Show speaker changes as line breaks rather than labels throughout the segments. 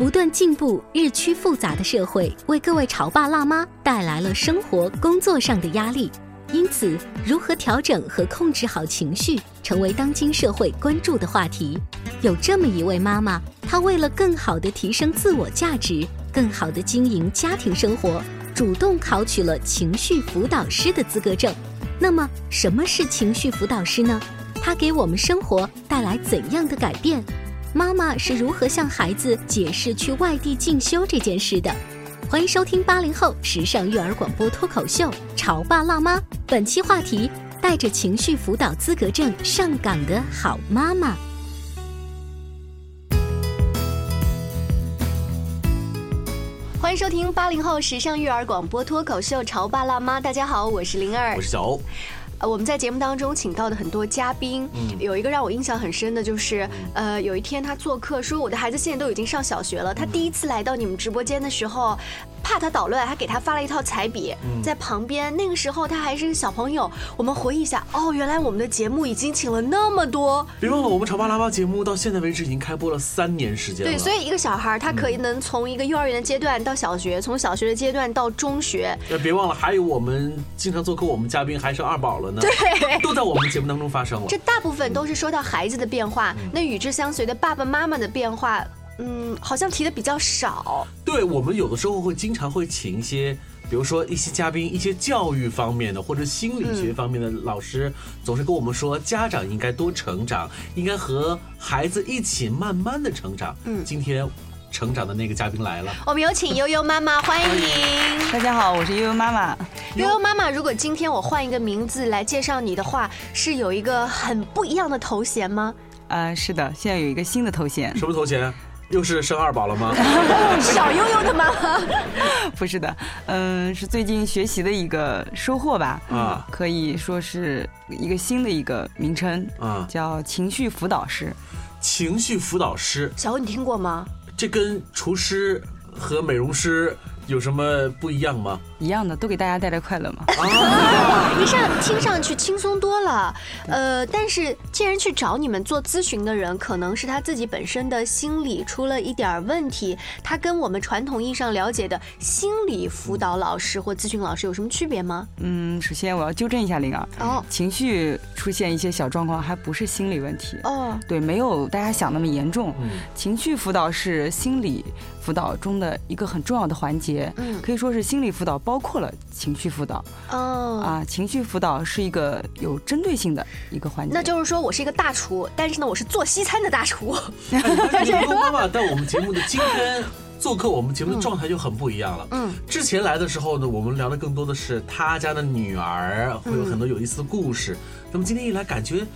不断进步、日趋复杂的社会，为各位潮爸辣妈带来了生活、工作上的压力。因此，如何调整和控制好情绪，成为当今社会关注的话题。有这么一位妈妈，她为了更好地提升自我价值，更好地经营家庭生活，主动考取了情绪辅导师的资格证。那么，什么是情绪辅导师呢？它给我们生活带来怎样的改变？妈妈是如何向孩子解释去外地进修这件事的？欢迎收听八零后时尚育儿广播脱口秀《潮爸辣妈》。本期话题：带着情绪辅导资格证上岗的好妈妈。欢迎收听八零后时尚育儿广播脱口秀《潮爸辣妈》。大家好，我是灵儿，
我是小欧。
呃，我们在节目当中请到的很多嘉宾，嗯，有一个让我印象很深的，就是呃，有一天他做客说，我的孩子现在都已经上小学了，他第一次来到你们直播间的时候，怕他捣乱，还给他发了一套彩笔，在旁边。那个时候他还是个小朋友。我们回忆一下，哦，原来我们的节目已经请了那么多。
别忘了，我们潮爸辣妈节目到现在为止已经开播了三年时间了。
对，所以一个小孩他可以能从一个幼儿园的阶段到小学，从小学的阶段到中学。
那，别忘了，还有我们经常做客我们嘉宾还是二宝了呢。
对。
都在我们节目当中发生了。
这大部分都是说到孩子的变化，那与之相随的爸爸妈妈的变化，嗯，好像提的比较少。
对我们有的时候会经常会请一些，比如说一些嘉宾，一些教育方面的或者心理学方面的老师，总是跟我们说，家长应该多成长，应该和孩子一起慢慢的成长。嗯，今天。成长的那个嘉宾来了，
我们有请悠悠妈妈，欢迎。
大家好，我是悠悠妈妈。
悠悠妈妈，如果今天我换一个名字来介绍你的话，是有一个很不一样的头衔吗？
啊，是的，现在有一个新的头衔。
什么头衔？又是生二宝了吗？
小悠悠的妈妈？
不是的，嗯，是最近学习的一个收获吧。啊，可以说是一个新的一个名称啊，叫情绪辅导师。
情绪辅导师，
小欧，你听过吗？
这跟厨师和美容师有什么不一样吗？
一样的，都给大家带来快乐嘛。
一上听上去轻松多了，呃，但是既然去找你们做咨询的人，可能是他自己本身的心理出了一点问题。他跟我们传统意义上了解的心理辅导老师或咨询老师有什么区别吗？
嗯，首先我要纠正一下灵儿，哦，情绪出现一些小状况还不是心理问题哦，对，没有大家想那么严重。情绪辅导是心理辅导中的一个很重要的环节，嗯，可以说是心理辅导。包括了情绪辅导哦啊，情绪辅导是一个有针对性的一个环节。
那就是说我是一个大厨，但是呢，我是做西餐的大厨。
妈妈在我们节目的今天做客，我们节目的状态就很不一样了。嗯，之前来的时候呢，我们聊的更多的是他家的女儿，会有很多有意思的故事。那么今天一来，感觉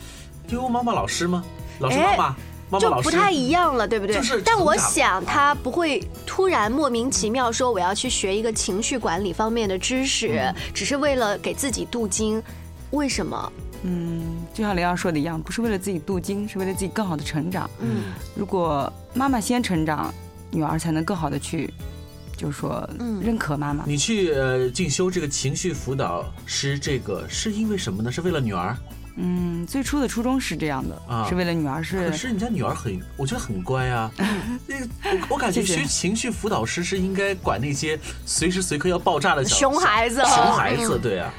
就有妈妈老师吗？老师妈妈。
就不太一样了，对不对？
就是。
但我想他不会突然莫名其妙说我要去学一个情绪管理方面的知识，只是为了给自己镀金。为什么？
嗯，就像雷阳说的一样，不是为了自己镀金，是为了自己更好的成长。嗯。如果妈妈先成长，女儿才能更好的去，就是说，嗯认可妈妈。
你去呃进修这个情绪辅导师，这个是因为什么呢？是为了女儿？
嗯，最初的初衷是这样的，啊，是为了女儿是。
可是你家女儿很，我觉得很乖啊。那个，我我感觉学情绪辅导师是应该管那些随时随刻要爆炸的
熊孩子。
熊孩子，对啊。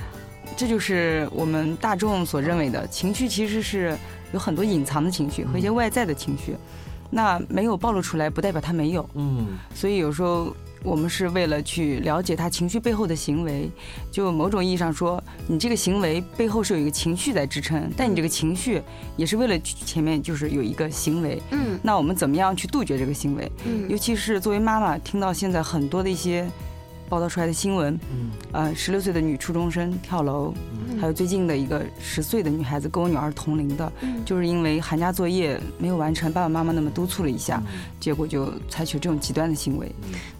这就是我们大众所认为的情绪，其实是有很多隐藏的情绪和一些外在的情绪。那没有暴露出来，不代表他没有。嗯，所以有时候我们是为了去了解他情绪背后的行为，就某种意义上说，你这个行为背后是有一个情绪在支撑，但你这个情绪也是为了前面就是有一个行为。嗯，那我们怎么样去杜绝这个行为？嗯，尤其是作为妈妈，听到现在很多的一些。报道出来的新闻，嗯，呃，十六岁的女初中生跳楼，还有最近的一个十岁的女孩子跟我女儿同龄的，就是因为寒假作业没有完成，爸爸妈妈那么督促了一下，结果就采取这种极端的行为。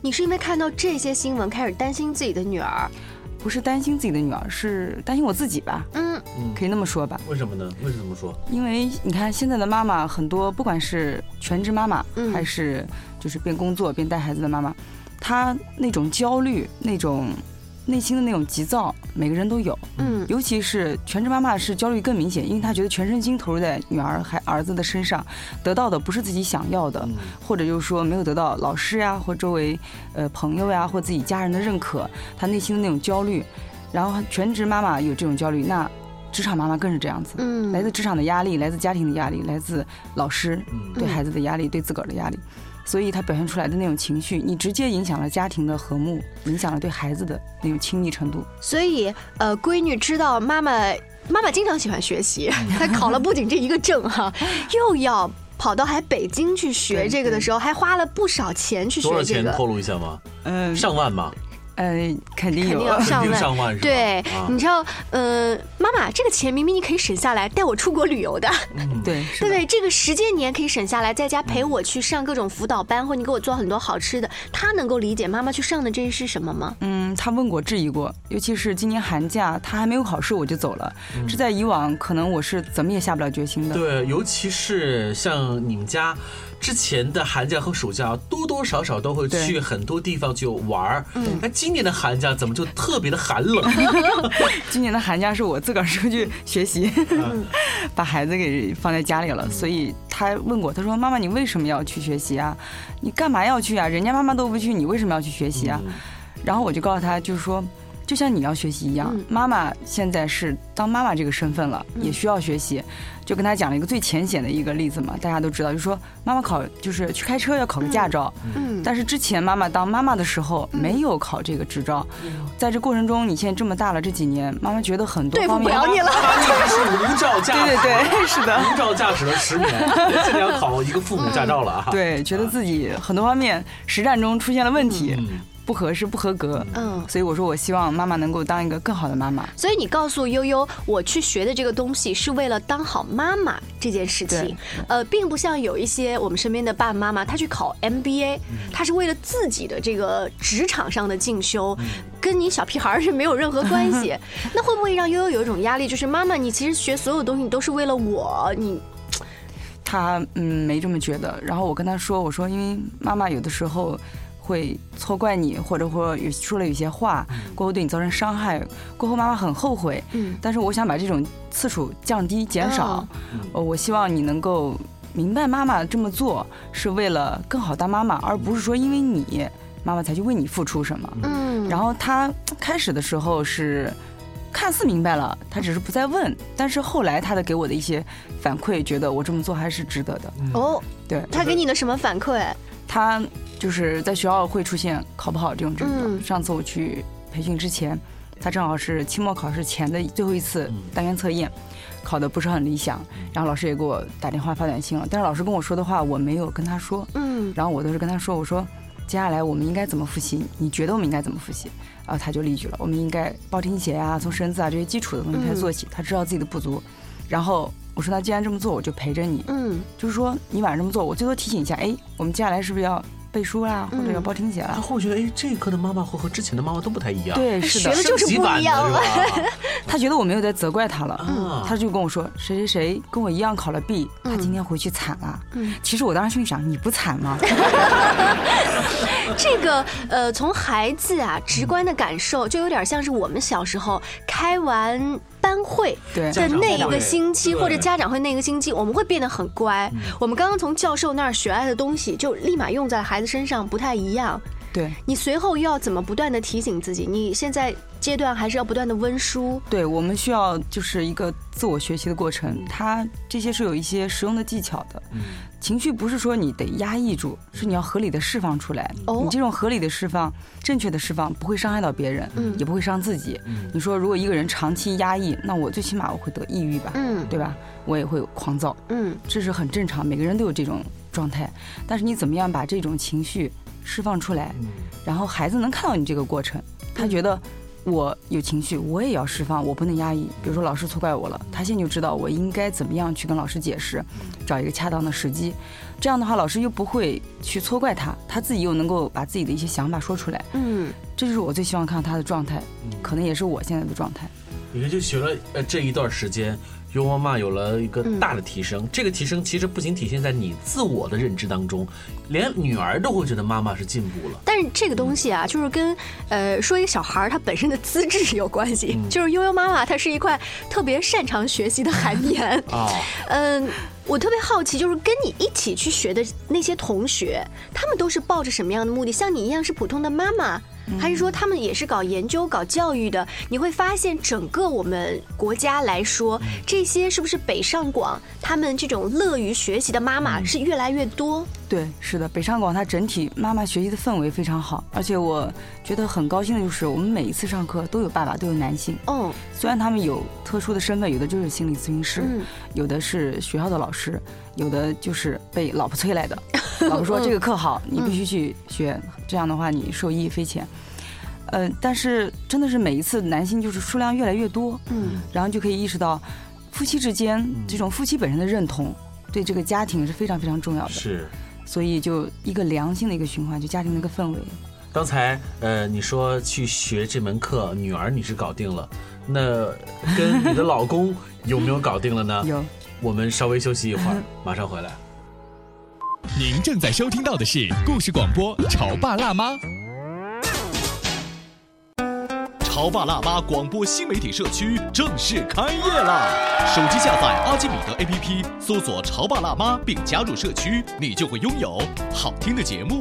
你是因为看到这些新闻开始担心自己的女儿？
不是担心自己的女儿，是担心我自己吧？嗯，可以那么说吧？
为什么呢？为什么这么说？
因为你看现在的妈妈很多，不管是全职妈妈，还是就是边工作边带孩子的妈妈。他那种焦虑，那种内心的那种急躁，每个人都有。嗯，尤其是全职妈妈是焦虑更明显，因为她觉得全身心投入在女儿、孩儿子的身上，得到的不是自己想要的，或者就是说没有得到老师呀或周围呃朋友呀或自己家人的认可，她内心的那种焦虑。然后全职妈妈有这种焦虑，那职场妈妈更是这样子。嗯，来自职场的压力，来自家庭的压力，来自老师对孩子的压力，对自个儿的压力。所以他表现出来的那种情绪，你直接影响了家庭的和睦，影响了对孩子的那种亲密程度。
所以，呃，闺女知道妈妈，妈妈经常喜欢学习，她考了不仅这一个证哈，又要跑到还北京去学这个的时候，还花了不少钱去学这个。多
少钱？透露一下吗？嗯，上万吗？
呃，肯定有
上
万，
对，你知道，呃，妈妈，这个钱明明你可以省下来带我出国旅游的，
对，
对不对？这个时间你也可以省下来，在家陪我去上各种辅导班，或你给我做很多好吃的。他能够理解妈妈去上的这是什么吗？
嗯，他问过、质疑过，尤其是今年寒假，他还没有考试我就走了，这在以往可能我是怎么也下不了决心的。
对，尤其是像你们家。之前的寒假和暑假多多少少都会去很多地方去玩儿，那今年的寒假怎么就特别的寒冷？
今年的寒假是我自个儿出去学习，把孩子给放在家里了，所以他问过，他说：“妈妈，你为什么要去学习啊？你干嘛要去啊？人家妈妈都不去，你为什么要去学习啊？”然后我就告诉他，就是说。就像你要学习一样，妈妈现在是当妈妈这个身份了，也需要学习。就跟他讲了一个最浅显的一个例子嘛，大家都知道，就说妈妈考就是去开车要考个驾照，嗯，但是之前妈妈当妈妈的时候没有考这个执照，在这过程中，你现在这么大了，这几年妈妈觉得很多方面
对不了你了，
是无照驾
驶，对对对，是的，
无照驾驶了十年，现在要考一个父母驾照了啊，
对，觉得自己很多方面实战中出现了问题。不合适，不合格。嗯，所以我说，我希望妈妈能够当一个更好的妈妈。
所以你告诉悠悠，我去学的这个东西是为了当好妈妈这件事情。呃，并不像有一些我们身边的爸爸妈妈，他去考 MBA，他是为了自己的这个职场上的进修，跟你小屁孩是没有任何关系。那会不会让悠悠有一种压力，就是妈妈，你其实学所有东西你都是为了我？你，
他嗯没这么觉得。然后我跟他说，我说因为妈妈有的时候。会错怪你，或者或有说了有些话，过后对你造成伤害，过后妈妈很后悔。嗯，但是我想把这种次数降低减少。呃，我希望你能够明白，妈妈这么做是为了更好当妈妈，而不是说因为你妈妈才去为你付出什么。嗯，然后他开始的时候是看似明白了，他只是不再问，但是后来他的给我的一些反馈，觉得我这么做还是值得的。哦，对
他给你的什么反馈？
他就是在学校会出现考不好这种症状。上次我去培训之前，他正好是期末考试前的最后一次单元测验，考的不是很理想。然后老师也给我打电话发短信了，但是老师跟我说的话我没有跟他说。嗯。然后我都是跟他说，我说接下来我们应该怎么复习？你觉得我们应该怎么复习？然后他就例举了，我们应该报听写啊，从生字啊这些基础的东西开始做起。他知道自己的不足，然后。我说那既然这么做，我就陪着你。嗯，就是说你晚上这么做，我最多提醒一下。哎，我们接下来是不是要背书啦，或者要报听写啦？
他会觉得，哎，这一课的妈妈会和之前的妈妈都不太一样。
对，是
的，学的就是不一样了。
他觉得我没有在责怪他了，他就跟我说，谁谁谁跟我一样考了 B，他今天回去惨了。嗯，其实我当时心里想，你不惨吗？
这个呃，从孩子啊直观的感受，就有点像是我们小时候开完。班会的那一个星期，或者家长会那个星期，我们会变得很乖。我们刚刚从教授那儿学来的东西，就立马用在孩子身上，不太一样。
对，
你随后又要怎么不断的提醒自己？你现在阶段还是要不断的温书。
对，我们需要就是一个自我学习的过程，它这些是有一些实用的技巧的。嗯，情绪不是说你得压抑住，是你要合理的释放出来。哦，你这种合理的释放、正确的释放，不会伤害到别人，嗯，也不会伤自己。嗯，你说如果一个人长期压抑，那我最起码我会得抑郁吧？嗯，对吧？我也会狂躁。嗯，这是很正常，每个人都有这种状态。但是你怎么样把这种情绪？释放出来，然后孩子能看到你这个过程，他觉得我有情绪，我也要释放，我不能压抑。比如说老师错怪我了，他现在就知道我应该怎么样去跟老师解释，找一个恰当的时机。这样的话，老师又不会去错怪他，他自己又能够把自己的一些想法说出来。嗯，这就是我最希望看到他的状态，可能也是我现在的状态。
你看，就学了呃这一段时间。优妈妈有了一个大的提升，这个提升其实不仅体现在你自我的认知当中，连女儿都会觉得妈妈是进步了。
但是这个东西啊，就是跟呃说一个小孩儿他本身的资质有关系。就是悠悠妈妈她是一块特别擅长学习的海绵 啊。嗯，我特别好奇，就是跟你一起去学的那些同学，他们都是抱着什么样的目的？像你一样是普通的妈妈。还是说他们也是搞研究、搞教育的？你会发现，整个我们国家来说，这些是不是北上广他们这种乐于学习的妈妈是越来越多？
对，是的，北上广它整体妈妈学习的氛围非常好，而且我觉得很高兴的就是，我们每一次上课都有爸爸，都有男性。哦，虽然他们有特殊的身份，有的就是心理咨询师，有的是学校的老师，有的就是被老婆催来的。老婆说这个课好，你必须去学，这样的话你受益匪浅。呃，但是真的是每一次男性就是数量越来越多，嗯，然后就可以意识到，夫妻之间这种夫妻本身的认同，对这个家庭是非常非常重要的。
是，
所以就一个良性的一个循环，就家庭的一个氛围。
刚才呃你说去学这门课，女儿你是搞定了，那跟你的老公有没有搞定了呢？
有。
我们稍微休息一会儿，马上回来。
您正在收听到的是故事广播《潮爸辣妈》。潮爸辣妈广播新媒体社区正式开业啦！手机下载阿基米德 APP，搜索“潮爸辣妈”并加入社区，你就会拥有好听的节目、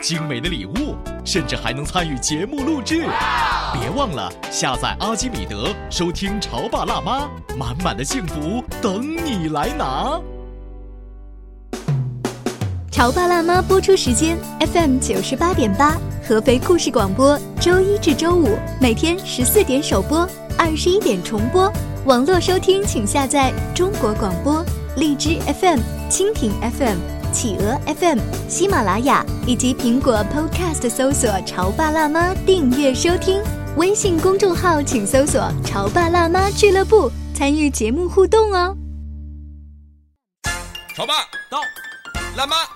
精美的礼物，甚至还能参与节目录制。别忘了下载阿基米德，收听《潮爸辣妈》，满满的幸福等你来拿。
潮爸辣妈播出时间：FM 九十八点八，合肥故事广播，周一至周五每天十四点首播，二十一点重播。网络收听请下载中国广播、荔枝 FM、蜻蜓 FM、企鹅 FM、喜马拉雅以及苹果 Podcast，搜索“潮爸辣妈”订阅收听。微信公众号请搜索“潮爸辣妈俱乐部”，参与节目互动哦。
潮爸到。辣妈
到，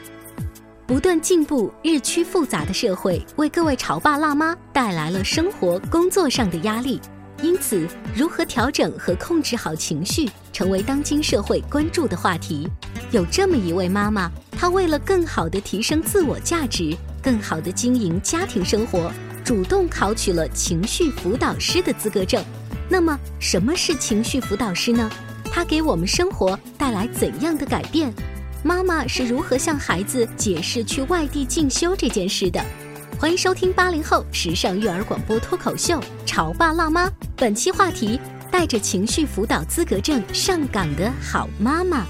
不断进步、日趋复杂的社会，为各位潮爸辣妈带来了生活、工作上的压力。因此，如何调整和控制好情绪，成为当今社会关注的话题。有这么一位妈妈，她为了更好地提升自我价值，更好地经营家庭生活，主动考取了情绪辅导师的资格证。那么，什么是情绪辅导师呢？它给我们生活带来怎样的改变？妈妈是如何向孩子解释去外地进修这件事的？欢迎收听八零后时尚育儿广播脱口秀《潮爸辣妈》。本期话题：带着情绪辅导资格证上岗的好妈妈。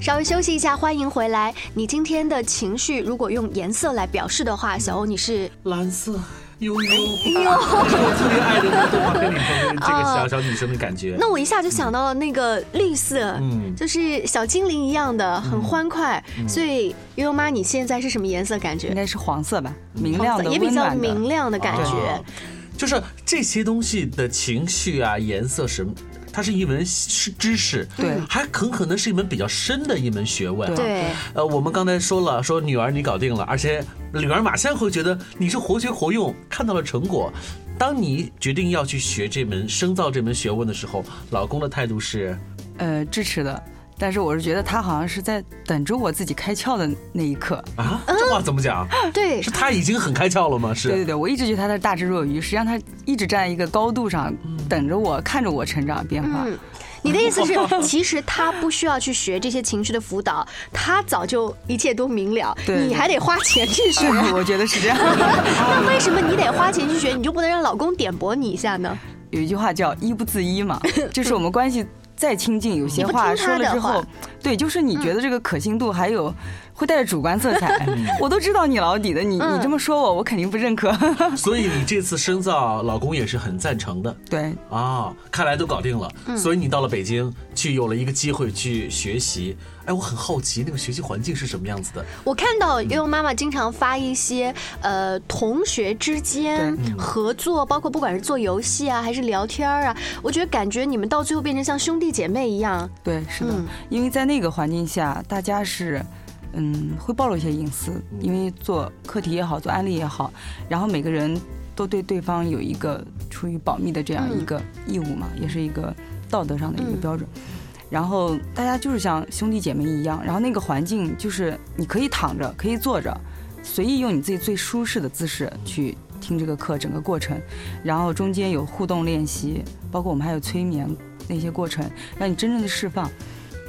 稍微休息一下，欢迎回来。你今天的情绪如果用颜色来表示的话，小欧你是
蓝色。悠悠，我特别爱的动画片里头这个小小女生的感觉。
那我一下就想到了那个绿色，嗯，就是小精灵一样的，很欢快。所以悠悠妈，你现在是什么颜色感觉？
应该是黄色吧，明亮的，
也比较明亮的感觉。
就是这些东西的情绪啊，颜色是它是一门是知识，
对，
还很可能是一门比较深的一门学问。
对，
呃，我们刚才说了，说女儿你搞定了，而且女儿马上会觉得你是活学活用，看到了成果。当你决定要去学这门深造这门学问的时候，老公的态度是，
呃，支持的。但是我是觉得他好像是在等着我自己开窍的那一刻
啊，这话怎么讲？
对，
是他已经很开窍了吗？是，
对对对，我一直觉得他是大智若愚，实际上他一直站在一个高度上，等着我，看着我成长变化。
你的意思是，其实他不需要去学这些情绪的辅导，他早就一切都明了，你还得花钱去学。
我觉得是这样。
那为什么你得花钱去学，你就不能让老公点拨你一下呢？
有一句话叫“一不自医”嘛，就是我们关系。再亲近，有些话说了之后，对，就是你觉得这个可信度还有会带着主观色彩，我都知道你老底的，你你这么说我，我肯定不认可。
所以你这次深造，老公也是很赞成的。
对
啊，看来都搞定了。所以你到了北京去，有了一个机会去学习。哎，我很好奇那个学习环境是什么样子的。
我看到悠悠妈妈经常发一些呃同学之间合作，包括不管是做游戏啊，还是聊天啊，我觉得感觉你们到最后变成像兄弟姐妹一样。
对，是的，因为在那个环境下，大家是嗯会暴露一些隐私，因为做课题也好，做案例也好，然后每个人都对对方有一个出于保密的这样一个义务嘛，也是一个道德上的一个标准。然后大家就是像兄弟姐妹一样，然后那个环境就是你可以躺着，可以坐着，随意用你自己最舒适的姿势去听这个课，整个过程，然后中间有互动练习，包括我们还有催眠那些过程，让你真正的释放。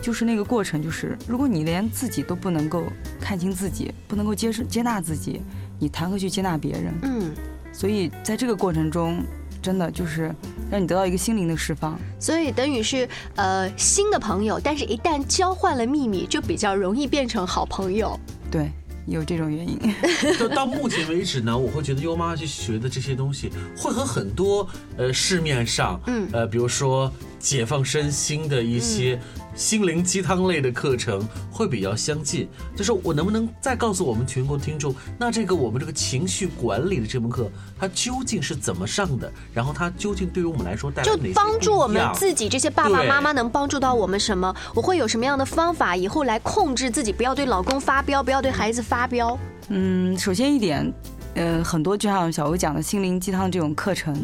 就是那个过程，就是如果你连自己都不能够看清自己，不能够接受接纳自己，你谈何去接纳别人？嗯，所以在这个过程中。真的就是让你得到一个心灵的释放，
所以等于是呃新的朋友，但是一旦交换了秘密，就比较容易变成好朋友。
对，有这种原因。
就到目前为止呢，我会觉得优妈去学的这些东西，会和很多呃市面上，嗯呃比如说解放身心的一些。心灵鸡汤类的课程会比较相近，就是我能不能再告诉我们全国听众，那这个我们这个情绪管理的这门课，它究竟是怎么上的？然后它究竟对于我们来说带来
就帮助我们自己这些爸爸妈妈能帮助到我们什么？我会有什么样的方法以后来控制自己，不要对老公发飙，不要对孩子发飙？
嗯，首先一点，呃，很多就像小欧讲的心灵鸡汤这种课程，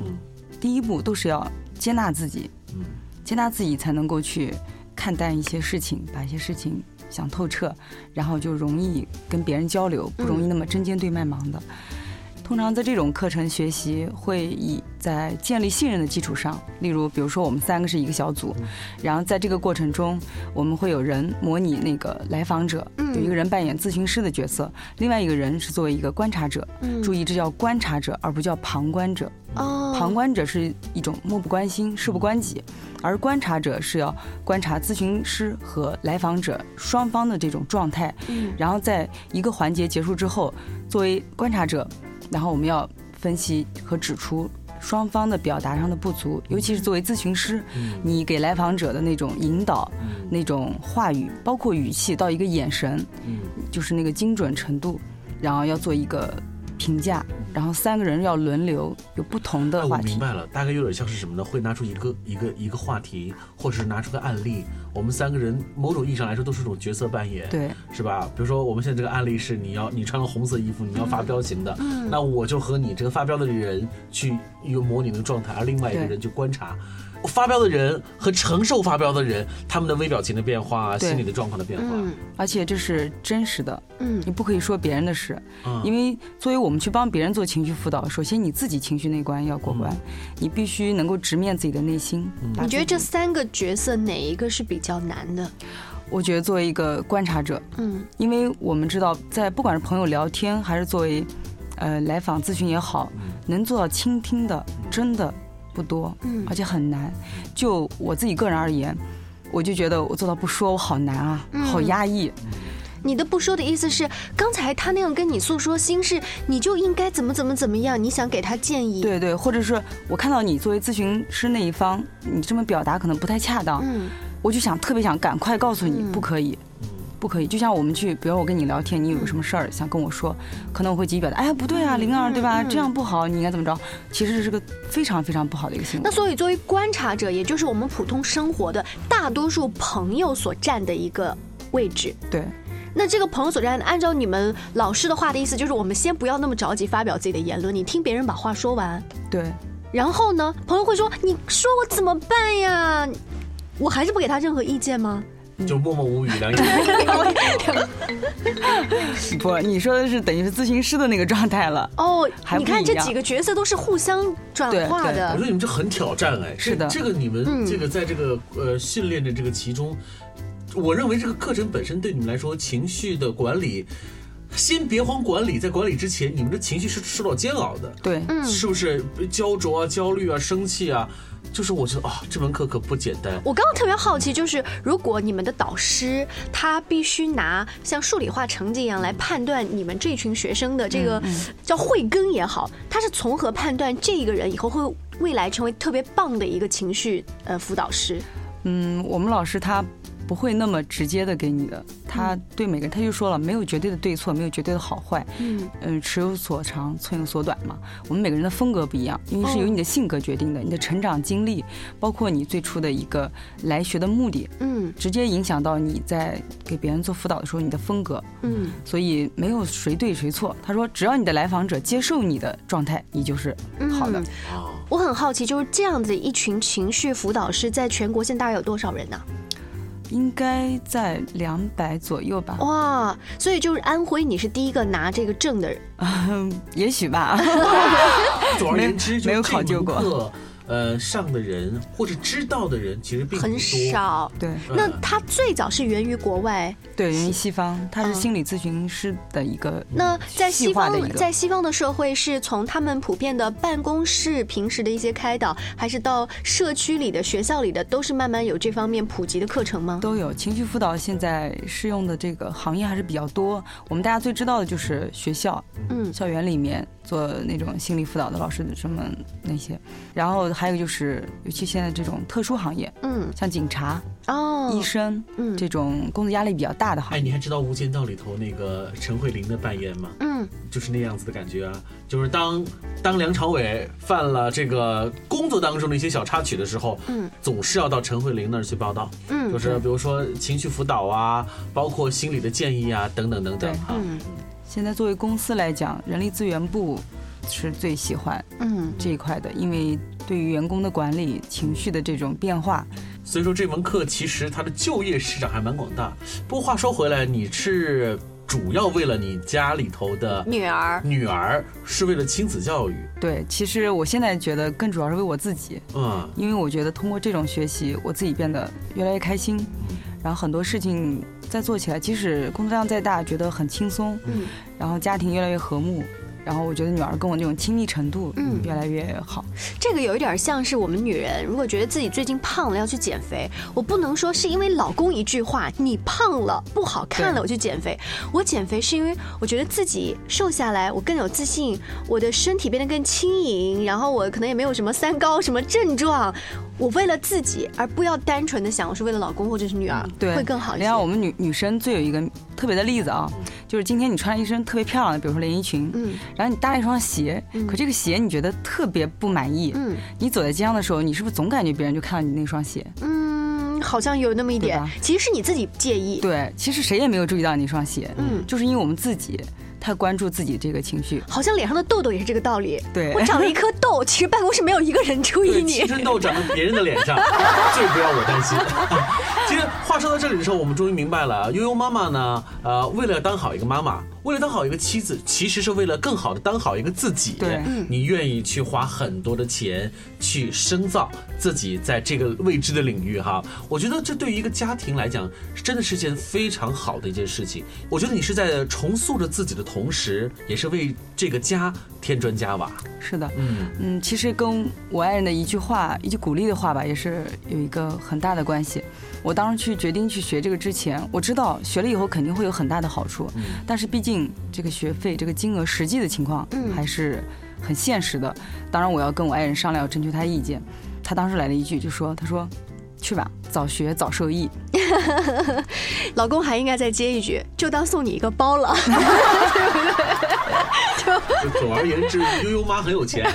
第一步都是要接纳自己，接纳自己才能够去。看淡一些事情，把一些事情想透彻，然后就容易跟别人交流，不容易那么针尖对麦芒的。通常在这种课程学习会以在建立信任的基础上，例如，比如说我们三个是一个小组，然后在这个过程中，我们会有人模拟那个来访者，有一个人扮演咨询师的角色，另外一个人是作为一个观察者。注意，这叫观察者，而不叫旁观者。哦，旁观者是一种漠不关心、事不关己，而观察者是要观察咨询师和来访者双方的这种状态，然后在一个环节结束之后，作为观察者。然后我们要分析和指出双方的表达上的不足，尤其是作为咨询师，你给来访者的那种引导、那种话语，包括语气到一个眼神，就是那个精准程度，然后要做一个。评价，然后三个人要轮流，有不同的话题。
我明白了，大概有点像是什么呢？会拿出一个一个一个话题，或者是拿出个案例。我们三个人某种意义上来说都是一种角色扮演，
对，
是吧？比如说我们现在这个案例是你要你穿了红色衣服，你要发飙型的，那我就和你这个发飙的人去一个模拟那个状态，而另外一个人去观察。发飙的人和承受发飙的人，他们的微表情的变化，心理的状况的变化，
而且这是真实的，嗯，你不可以说别人的事，因为作为我们去帮别人做情绪辅导，首先你自己情绪那关要过关，你必须能够直面自己的内心。
你觉得这三个角色哪一个是比较难的？
我觉得作为一个观察者，嗯，因为我们知道，在不管是朋友聊天，还是作为呃来访咨询也好，能做到倾听的，真的。不多，嗯，而且很难。就我自己个人而言，我就觉得我做到不说，我好难啊，好压抑。
你的不说的意思是，刚才他那样跟你诉说心事，你就应该怎么怎么怎么样？你想给他建议？
对对，或者是我看到你作为咨询师那一方，你这么表达可能不太恰当，嗯，我就想特别想赶快告诉你，不可以。不可以。就像我们去，比如我跟你聊天，你有个什么事儿想跟我说，可能我会急于表达，哎，不对啊，灵儿，对吧？这样不好，你应该怎么着？其实这是个非常非常不好的一个行为。
那所以作为观察者，也就是我们普通生活的大多数朋友所占的一个位置。
对。
那这个朋友所占，按照你们老师的话的意思，就是我们先不要那么着急发表自己的言论，你听别人把话说完。
对。
然后呢，朋友会说：“你说我怎么办呀？”我还是不给他任何意见吗？
就默默无语，两眼。
不，你说的是等于是咨询师的那个状态了。哦，
你看这几个角色都是互相转化的。
我觉得你们这很挑战哎。
是的。
这个你们这个在这个呃训练的这个其中，我认为这个课程本身对你们来说情绪的管理，先别慌管理，在管理之前，你们的情绪是受到煎熬的。
对，嗯
是不是焦灼啊、焦虑啊、生气啊？就是我觉得啊，这门课可不简单。
我刚刚特别好奇，就是如果你们的导师他必须拿像数理化成绩一样来判断你们这群学生的这个叫慧根也好，他是从何判断这个人以后会未来成为特别棒的一个情绪呃辅导师？
嗯，我们老师他。不会那么直接的给你的，他对每个人他就说了，没有绝对的对错，没有绝对的好坏，嗯嗯，尺有所长，寸有所短嘛。我们每个人的风格不一样，因为是由你的性格决定的，你的成长经历，包括你最初的一个来学的目的，嗯，直接影响到你在给别人做辅导的时候你的风格，嗯，所以没有谁对谁错。他说，只要你的来访者接受你的状态，你就是好的。
我很好奇，就是这样子一群情绪辅导师，在全国现在大概有多少人呢？
应该在两百左右吧。
哇，所以就是安徽，你是第一个拿这个证的人，
也许吧。
总而言之，
没有考究过。
呃，上的人或者知道的人其实并
很少。
对，
那他最早是源于国外，
对，源于西方。他是心理咨询师的一个。
那在西方，在西方的社会，是从他们普遍的办公室平时的一些开导，还是到社区里的、学校里的，都是慢慢有这方面普及的课程吗？
都有。情绪辅导现在适用的这个行业还是比较多。我们大家最知道的就是学校，嗯，校园里面。做那种心理辅导的老师的什么那些，然后还有就是，尤其现在这种特殊行业，嗯，像警察、哦，医生，嗯，这种工作压力比较大的行业。
哎，你还知道《无间道》里头那个陈慧琳的扮演吗？嗯，就是那样子的感觉啊，就是当当梁朝伟犯了这个工作当中的一些小插曲的时候，嗯，总是要到陈慧琳那儿去报道，嗯，就是比如说情绪辅导啊，包括心理的建议啊，等等等等，哈。
现在作为公司来讲，人力资源部是最喜欢嗯这一块的，因为对于员工的管理、情绪的这种变化，
所以说这门课其实它的就业市场还蛮广大。不过话说回来，你是主要为了你家里头的
女儿，
女儿是为了亲子教育。
对，其实我现在觉得更主要是为我自己，嗯，因为我觉得通过这种学习，我自己变得越来越开心，然后很多事情。再做起来，即使工作量再大，觉得很轻松。嗯，然后家庭越来越和睦。然后我觉得女儿跟我那种亲密程度，嗯，越来越好。
这个有一点像是我们女人，如果觉得自己最近胖了要去减肥，我不能说是因为老公一句话你胖了不好看了我去减肥，我减肥是因为我觉得自己瘦下来我更有自信，我的身体变得更轻盈，然后我可能也没有什么三高什么症状，我为了自己而不要单纯的想我是为了老公或者是女儿，对，会更好一些。
你看我们女女生最有一个特别的例子啊，就是今天你穿了一身特别漂亮的，比如说连衣裙，嗯。然后你搭了一双鞋，可这个鞋你觉得特别不满意。嗯，你走在街上的时候，你是不是总感觉别人就看到你那双鞋？
嗯，好像有那么一点。其实是你自己介意。
对，其实谁也没有注意到你那双鞋。嗯，就是因为我们自己。太关注自己这个情绪，
好像脸上的痘痘也是这个道理。
对
我长了一颗痘，其实办公室没有一个人注意你。
青春痘长在别人的脸上，最不要我担心。其实话说到这里的时候，我们终于明白了，悠悠妈妈呢，呃，为了当好一个妈妈，为了当好一个妻子，其实是为了更好的当好一个自己。
对，
你愿意去花很多的钱去深造自己在这个未知的领域哈。我觉得这对于一个家庭来讲，真的是件非常好的一件事情。我觉得你是在重塑着自己的。同时，也是为这个家添砖加瓦。
是的，嗯嗯，其实跟我爱人的一句话，一句鼓励的话吧，也是有一个很大的关系。我当时去决定去学这个之前，我知道学了以后肯定会有很大的好处，但是毕竟这个学费这个金额实际的情况还是很现实的。当然，我要跟我爱人商量，要征求他意见。他当时来了一句，就说：“他说，去吧，早学早受益。”
老公还应该再接一句，就当送你一个包了。
就 总而言之，悠悠妈很有钱。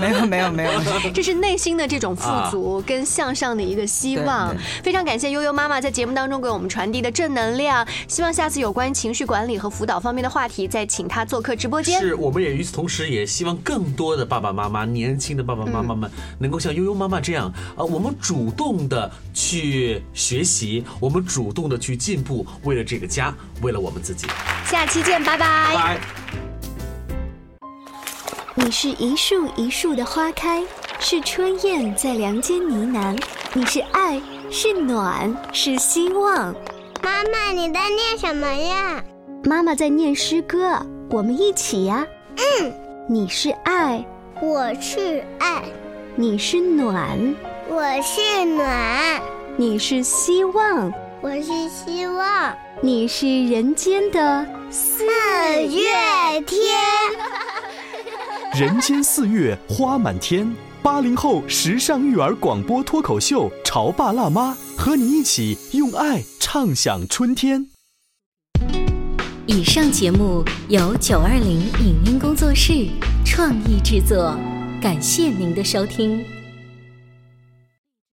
没有没有没有，
这是内心的这种富足跟向上的一个希望。非常感谢悠悠妈妈在节目当中给我们传递的正能量。希望下次有关情绪管理和辅导方面的话题，再请她做客直播间。
是，我们也与此同时，也希望更多的爸爸妈妈、年轻的爸爸妈妈们，能够像悠悠妈妈这样，呃，我们主动的去学习，我们主动的去进步，为了这个家，为了我们自己。
下期见，拜拜。
拜。
你是一树一树的花开，是春燕在梁间呢喃。你是爱，是暖，是希望。
妈妈，你在念什么呀？
妈妈在念诗歌，我们一起呀。
嗯。
你是爱，
我是爱。
你是暖，
我是暖。
你是希望，
我是希望。
你是人间的
四月天。
人间四月花满天，八零后时尚育儿广播脱口秀《潮爸辣妈》和你一起用爱畅享春天。
以上节目由九二零影音工作室创意制作，感谢您的收听。